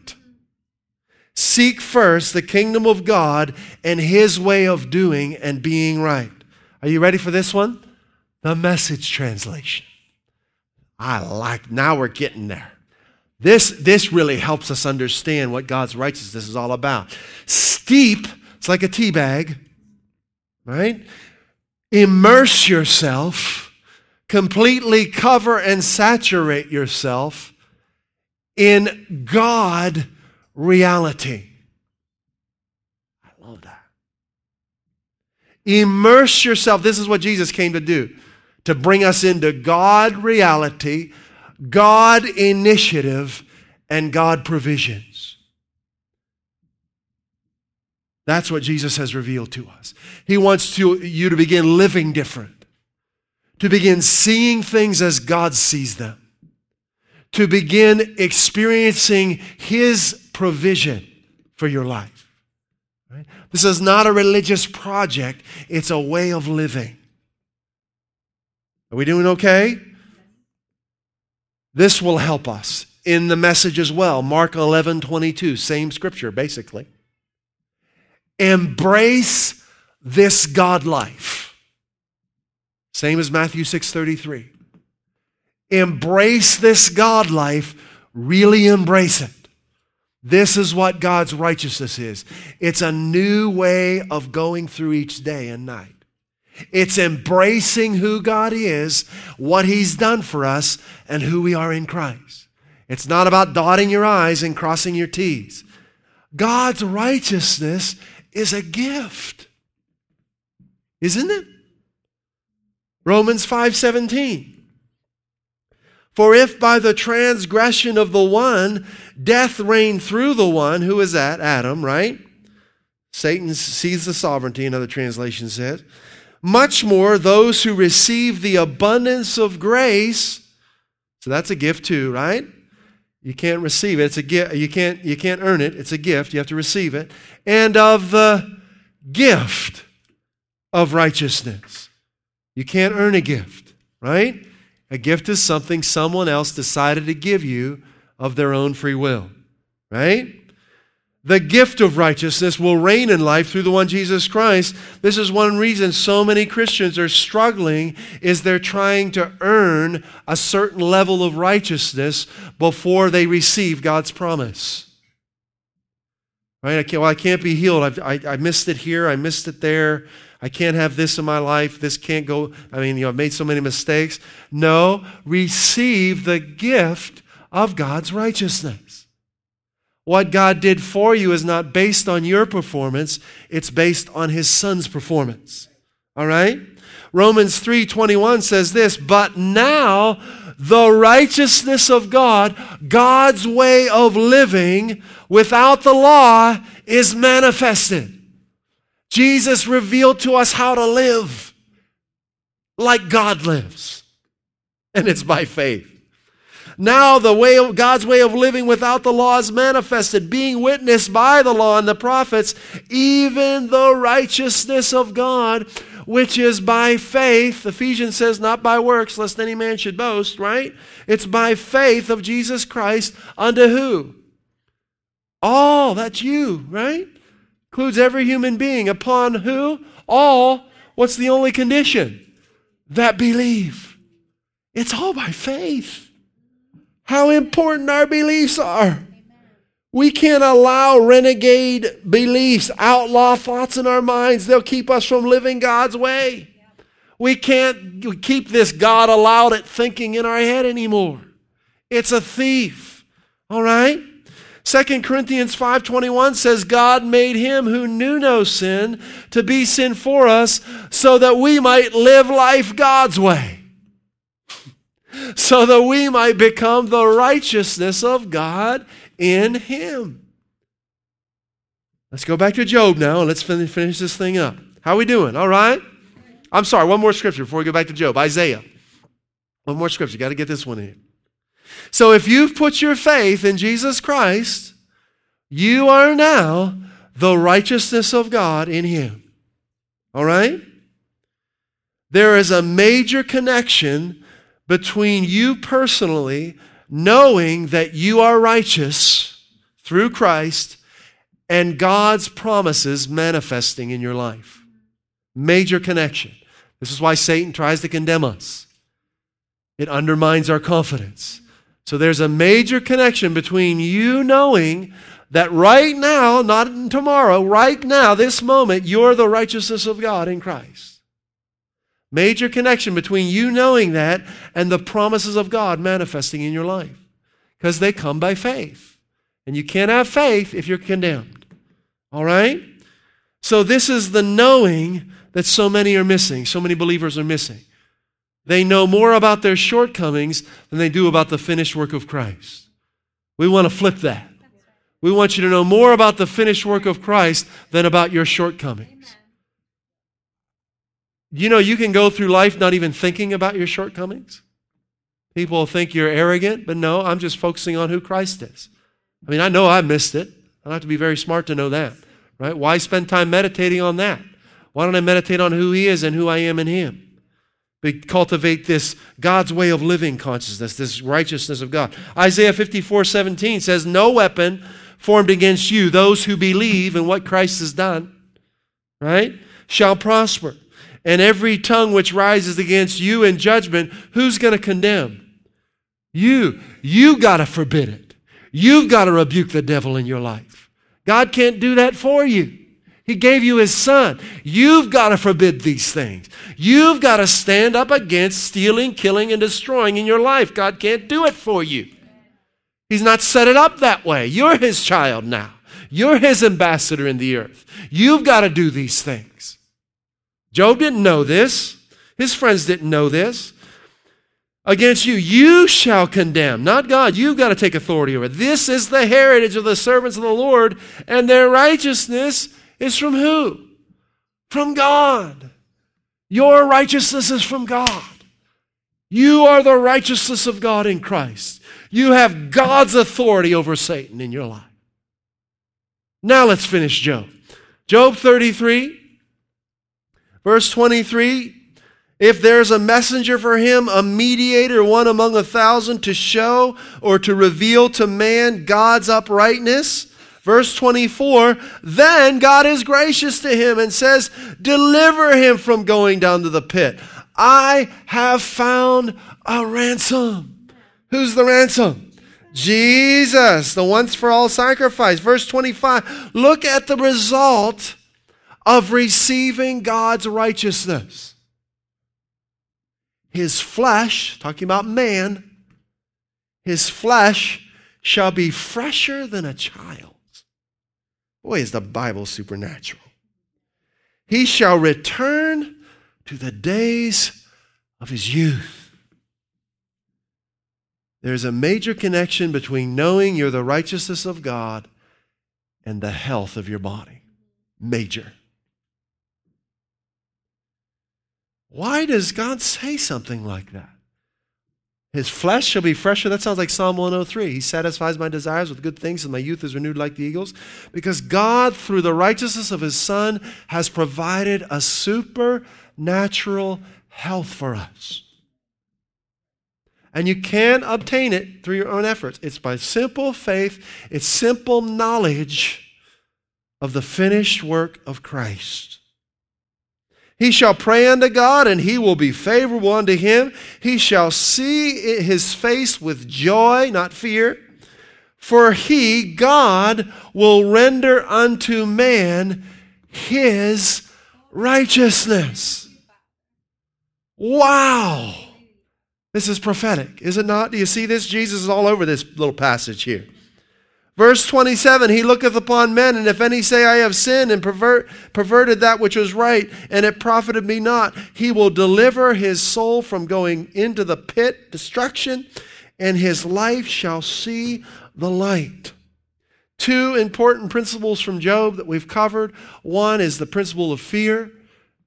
Seek first the kingdom of God and his way of doing and being right. Are you ready for this one? The message translation. I like, now we're getting there. This, this really helps us understand what God's righteousness is all about. Steep, it's like a tea bag, right? Immerse yourself, completely cover and saturate yourself in God reality. I love that. Immerse yourself. This is what Jesus came to do to bring us into God reality, God initiative, and God provisions. That's what Jesus has revealed to us. He wants to, you to begin living different, to begin seeing things as God sees them, to begin experiencing His provision for your life. Right? This is not a religious project, it's a way of living. Are we doing okay? This will help us in the message as well. Mark 11, 22, same scripture, basically. Embrace this God life. Same as Matthew 6, 33. Embrace this God life, really embrace it. This is what God's righteousness is. It's a new way of going through each day and night. It's embracing who God is, what He's done for us, and who we are in Christ. It's not about dotting your I's and crossing your T's. God's righteousness is a gift. Isn't it? Romans 5:17. For if by the transgression of the one death reigned through the one, who is that? Adam, right? Satan sees the sovereignty, another translation says. Much more those who receive the abundance of grace. So that's a gift too, right? You can't receive it. It's a gift. You can't, you can't earn it. It's a gift. You have to receive it. And of the gift of righteousness. You can't earn a gift, right? A gift is something someone else decided to give you of their own free will, right? The gift of righteousness will reign in life through the one Jesus Christ. This is one reason so many Christians are struggling is they're trying to earn a certain level of righteousness before they receive God's promise. Right? I can't, well, I can't be healed. I've, I, I missed it here. I missed it there. I can't have this in my life. This can't go. I mean, you know, I've made so many mistakes. No, receive the gift of God's righteousness. What God did for you is not based on your performance, it's based on his son's performance. All right? Romans 3:21 says this, "But now the righteousness of God, God's way of living without the law is manifested." Jesus revealed to us how to live like God lives. And it's by faith. Now the way of God's way of living without the law is manifested, being witnessed by the law and the prophets, even the righteousness of God, which is by faith. Ephesians says, not by works, lest any man should boast, right? It's by faith of Jesus Christ unto who? All, that's you, right? Includes every human being. Upon who? All. What's the only condition? That believe. It's all by faith. How important our beliefs are. We can't allow renegade beliefs, outlaw thoughts in our minds. They'll keep us from living God's way. We can't keep this God allowed it thinking in our head anymore. It's a thief. All right? 2 Corinthians 5:21 says God made him who knew no sin to be sin for us so that we might live life God's way. *laughs* so that we might become the righteousness of God in him. Let's go back to Job now and let's finish this thing up. How are we doing? All right? I'm sorry, one more scripture before we go back to Job. Isaiah. One more scripture. Got to get this one in. So if you've put your faith in Jesus Christ, you are now the righteousness of God in Him. All right? There is a major connection between you personally knowing that you are righteous through Christ and God's promises manifesting in your life. Major connection. This is why Satan tries to condemn us. It undermines our confidence. So there's a major connection between you knowing that right now, not tomorrow, right now, this moment, you're the righteousness of God in Christ. Major connection between you knowing that and the promises of God manifesting in your life. Because they come by faith. And you can't have faith if you're condemned. All right? So, this is the knowing that so many are missing, so many believers are missing. They know more about their shortcomings than they do about the finished work of Christ. We want to flip that. We want you to know more about the finished work of Christ than about your shortcomings. You know, you can go through life not even thinking about your shortcomings. People think you're arrogant, but no, I'm just focusing on who Christ is. I mean, I know I missed it. I don't have to be very smart to know that, right? Why spend time meditating on that? Why don't I meditate on who He is and who I am in Him? Cultivate this God's way of living consciousness, this righteousness of God. Isaiah 54 17 says, No weapon formed against you, those who believe in what Christ has done, right, shall prosper. And every tongue which rises against you in judgment, who's going to condemn? You. You got to forbid it. You've got to rebuke the devil in your life. God can't do that for you. He gave you His Son. You've got to forbid these things. You've got to stand up against stealing, killing, and destroying in your life. God can't do it for you. He's not set it up that way. You're His child now. You're His ambassador in the earth. You've got to do these things. Job didn't know this. His friends didn't know this. Against you, you shall condemn, not God. You've got to take authority over it. This is the heritage of the servants of the Lord, and their righteousness is from who? From God. Your righteousness is from God. You are the righteousness of God in Christ. You have God's authority over Satan in your life. Now let's finish Job. Job 33, verse 23. If there's a messenger for him, a mediator, one among a thousand, to show or to reveal to man God's uprightness, Verse 24, then God is gracious to him and says, Deliver him from going down to the pit. I have found a ransom. Who's the ransom? Jesus, the once for all sacrifice. Verse 25, look at the result of receiving God's righteousness. His flesh, talking about man, his flesh shall be fresher than a child Boy, is the Bible supernatural. He shall return to the days of his youth. There's a major connection between knowing you're the righteousness of God and the health of your body. Major. Why does God say something like that? His flesh shall be fresher. That sounds like Psalm 103. He satisfies my desires with good things, and my youth is renewed like the eagles. Because God, through the righteousness of His Son, has provided a supernatural health for us. And you can't obtain it through your own efforts. It's by simple faith, it's simple knowledge of the finished work of Christ. He shall pray unto God, and he will be favorable unto him. He shall see his face with joy, not fear. For he, God, will render unto man his righteousness. Wow. This is prophetic, is it not? Do you see this? Jesus is all over this little passage here. Verse 27 He looketh upon men, and if any say, I have sinned and pervert, perverted that which was right, and it profited me not, he will deliver his soul from going into the pit, destruction, and his life shall see the light. Two important principles from Job that we've covered. One is the principle of fear.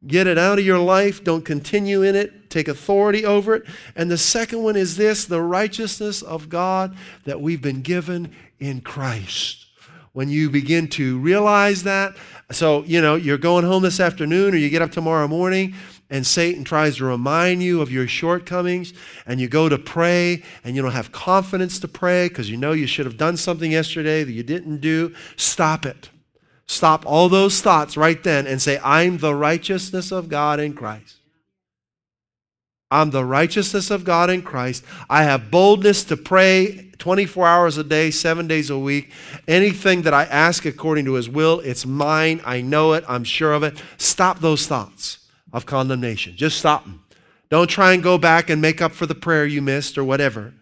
Get it out of your life. Don't continue in it. Take authority over it. And the second one is this the righteousness of God that we've been given in Christ. When you begin to realize that, so, you know, you're going home this afternoon or you get up tomorrow morning and Satan tries to remind you of your shortcomings and you go to pray and you don't have confidence to pray because you know you should have done something yesterday that you didn't do, stop it. Stop all those thoughts right then and say, I'm the righteousness of God in Christ. I'm the righteousness of God in Christ. I have boldness to pray 24 hours a day, seven days a week. Anything that I ask according to His will, it's mine. I know it. I'm sure of it. Stop those thoughts of condemnation. Just stop them. Don't try and go back and make up for the prayer you missed or whatever.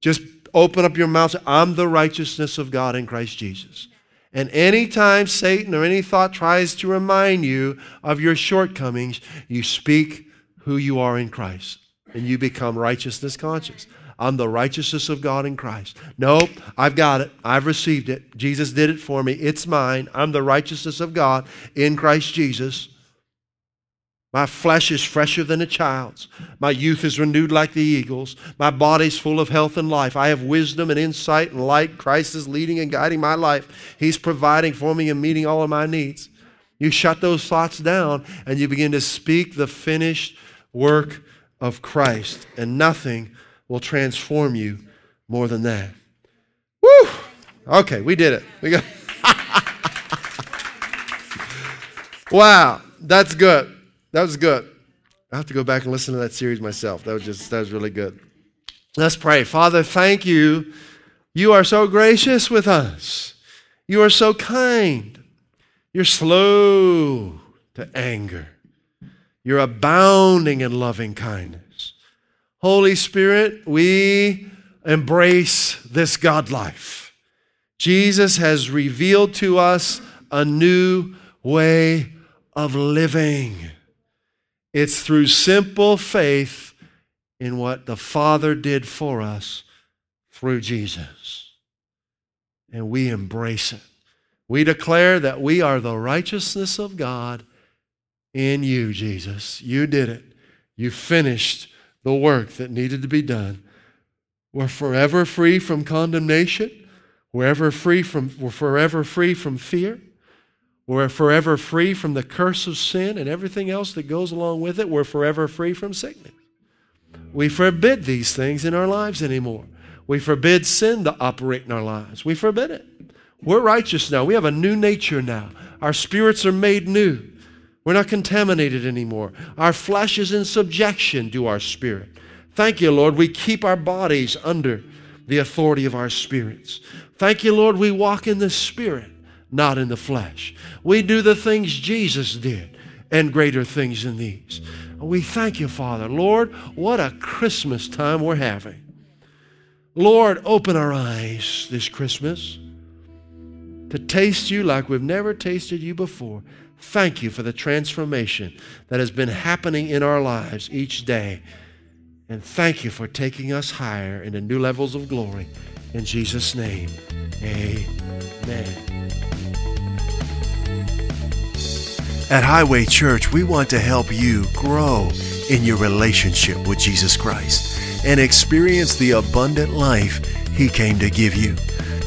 Just open up your mouth. I'm the righteousness of God in Christ Jesus. And anytime Satan or any thought tries to remind you of your shortcomings, you speak who you are in Christ and you become righteousness conscious. I'm the righteousness of God in Christ. Nope, I've got it. I've received it. Jesus did it for me. It's mine. I'm the righteousness of God in Christ Jesus. My flesh is fresher than a child's. My youth is renewed like the eagles. My body's full of health and life. I have wisdom and insight and light. Christ is leading and guiding my life. He's providing for me and meeting all of my needs. You shut those thoughts down and you begin to speak the finished work of Christ, and nothing will transform you more than that. Woo! Okay, we did it. We got *laughs* Wow, that's good. That was good. I have to go back and listen to that series myself. That was just that was really good. Let's pray. Father, thank you. You are so gracious with us. You are so kind. You're slow to anger. You're abounding in loving kindness. Holy Spirit, we embrace this God life. Jesus has revealed to us a new way of living. It's through simple faith in what the Father did for us through Jesus. And we embrace it. We declare that we are the righteousness of God in you, Jesus. You did it. You finished the work that needed to be done. We're forever free from condemnation. We're ever free from, we're forever free from fear. We're forever free from the curse of sin and everything else that goes along with it. We're forever free from sickness. We forbid these things in our lives anymore. We forbid sin to operate in our lives. We forbid it. We're righteous now. We have a new nature now. Our spirits are made new. We're not contaminated anymore. Our flesh is in subjection to our spirit. Thank you, Lord. We keep our bodies under the authority of our spirits. Thank you, Lord. We walk in the spirit not in the flesh. We do the things Jesus did and greater things than these. We thank you, Father. Lord, what a Christmas time we're having. Lord, open our eyes this Christmas to taste you like we've never tasted you before. Thank you for the transformation that has been happening in our lives each day. And thank you for taking us higher into new levels of glory. In Jesus' name, amen. At Highway Church, we want to help you grow in your relationship with Jesus Christ and experience the abundant life He came to give you.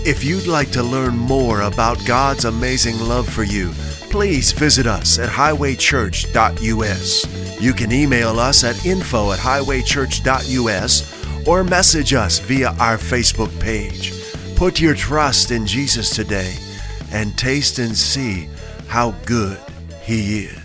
If you'd like to learn more about God's amazing love for you, please visit us at highwaychurch.us. You can email us at info at highwaychurch.us or message us via our Facebook page. Put your trust in Jesus today and taste and see how good he is.